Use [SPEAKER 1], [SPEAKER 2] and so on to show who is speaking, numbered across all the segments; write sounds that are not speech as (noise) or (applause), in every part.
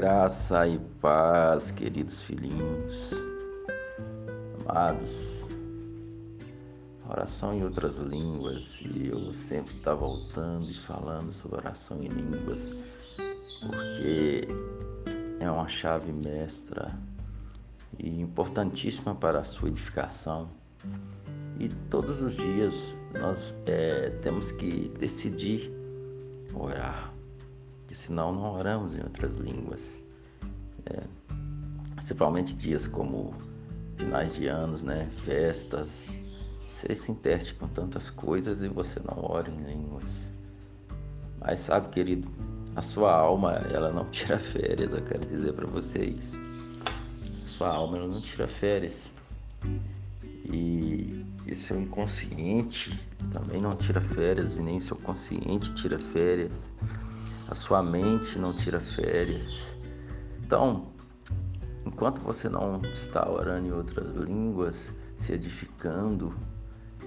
[SPEAKER 1] Graça e paz, queridos filhinhos, amados. Oração em outras línguas, e eu sempre estou voltando e falando sobre oração em línguas, porque é uma chave mestra e importantíssima para a sua edificação. E todos os dias nós é, temos que decidir orar porque senão não oramos em outras línguas. É, principalmente dias como finais de anos, né? festas. Você se interte com tantas coisas e você não ora em línguas. Mas sabe, querido, a sua alma, ela não (laughs) tira férias, eu quero dizer para vocês. Sua alma, ela não tira férias. E, e seu inconsciente também não tira férias, e nem seu consciente tira férias a sua mente não tira férias. Então, enquanto você não está orando em outras línguas, se edificando,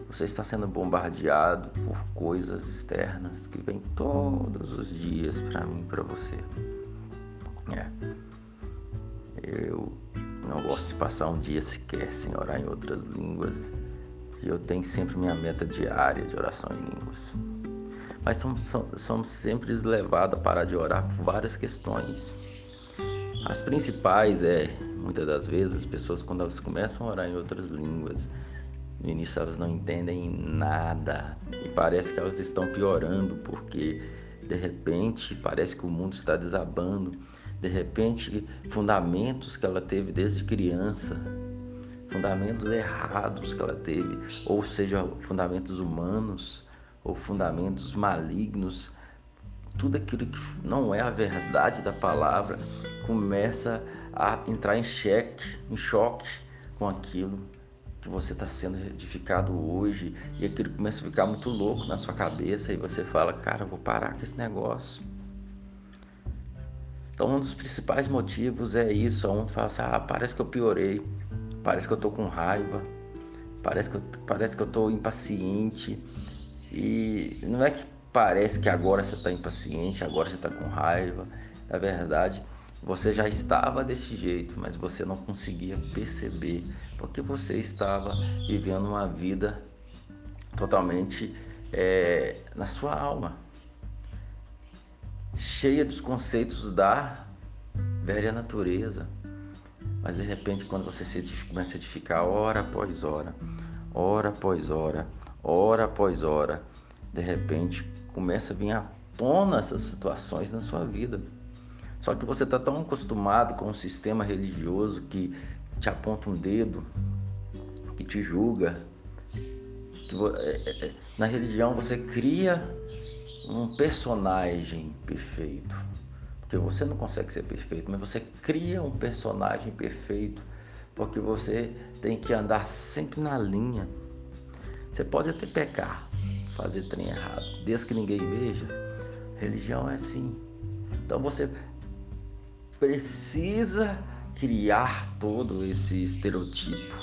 [SPEAKER 1] você está sendo bombardeado por coisas externas que vêm todos os dias para mim para você. É. Eu não gosto de passar um dia sequer sem orar em outras línguas. E eu tenho sempre minha meta diária de oração em línguas mas somos, somos sempre levados a parar de orar por várias questões. As principais é, muitas das vezes, as pessoas quando elas começam a orar em outras línguas, no início elas não entendem nada e parece que elas estão piorando porque de repente parece que o mundo está desabando, de repente fundamentos que ela teve desde criança, fundamentos errados que ela teve, ou seja, fundamentos humanos, ou fundamentos malignos, tudo aquilo que não é a verdade da palavra começa a entrar em cheque, em choque com aquilo que você está sendo edificado hoje. E aquilo começa a ficar muito louco na sua cabeça e você fala, cara, vou parar com esse negócio. Então um dos principais motivos é isso, onde fala assim, ah, parece que eu piorei, parece que eu estou com raiva, parece que eu, parece que eu estou impaciente, e não é que parece que agora você está impaciente, agora você está com raiva. Na verdade, você já estava desse jeito, mas você não conseguia perceber, porque você estava vivendo uma vida totalmente é, na sua alma, cheia dos conceitos da velha natureza. Mas de repente, quando você se começa a edificar hora após hora, hora após hora, hora após hora, de repente começa a vir à tona essas situações na sua vida. Só que você está tão acostumado com um sistema religioso que te aponta um dedo, que te julga, que é, é, é, na religião você cria um personagem perfeito. Porque você não consegue ser perfeito, mas você cria um personagem perfeito, porque você tem que andar sempre na linha. Você pode até pecar, fazer trem errado, desde que ninguém veja. Religião é assim. Então você precisa criar todo esse estereotipo.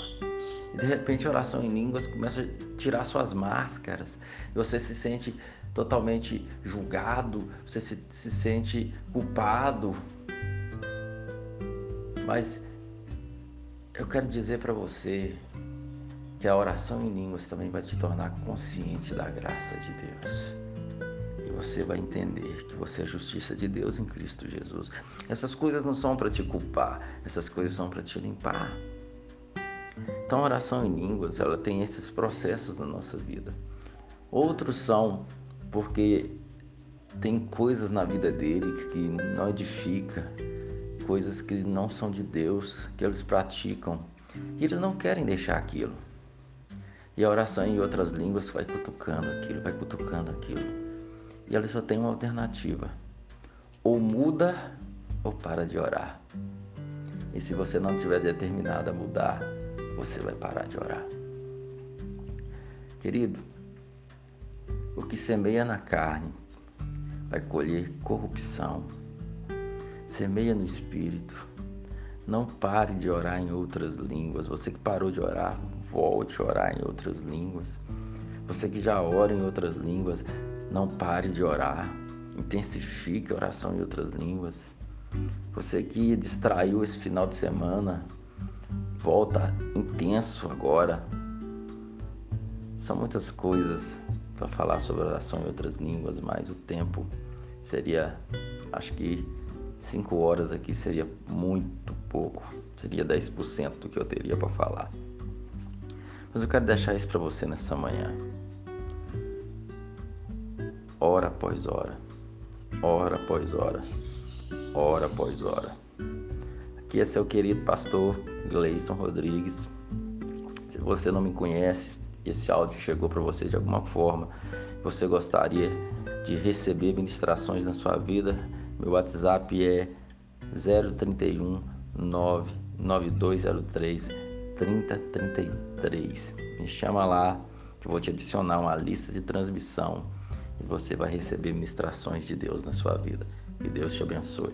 [SPEAKER 1] E de repente oração em línguas começa a tirar suas máscaras. Você se sente totalmente julgado, você se, se sente culpado. Mas eu quero dizer para você que a oração em línguas também vai te tornar consciente da graça de Deus. E você vai entender que você é justiça de Deus em Cristo Jesus. Essas coisas não são para te culpar, essas coisas são para te limpar. Então, a oração em línguas, ela tem esses processos na nossa vida. Outros são porque tem coisas na vida dele que não edifica, coisas que não são de Deus, que eles praticam, e eles não querem deixar aquilo. E a oração em outras línguas vai cutucando aquilo, vai cutucando aquilo. E ela só tem uma alternativa: ou muda ou para de orar. E se você não estiver determinado a mudar, você vai parar de orar. Querido, o que semeia na carne vai colher corrupção. Semeia no espírito. Não pare de orar em outras línguas. Você que parou de orar, volte a orar em outras línguas. Você que já ora em outras línguas, não pare de orar. Intensifique a oração em outras línguas. Você que distraiu esse final de semana, volta intenso agora. São muitas coisas para falar sobre oração em outras línguas, mas o tempo seria, acho que cinco horas aqui seria muito pouco, seria 10% do que eu teria para falar. Mas eu quero deixar isso para você nessa manhã. Hora após hora, hora após hora, hora após hora. Aqui é seu querido pastor Gleison Rodrigues. Se você não me conhece, esse áudio chegou para você de alguma forma, você gostaria de receber ministrações na sua vida, meu WhatsApp é 031 99203 3033. Me chama lá que eu vou te adicionar uma lista de transmissão e você vai receber ministrações de Deus na sua vida. Que Deus te abençoe.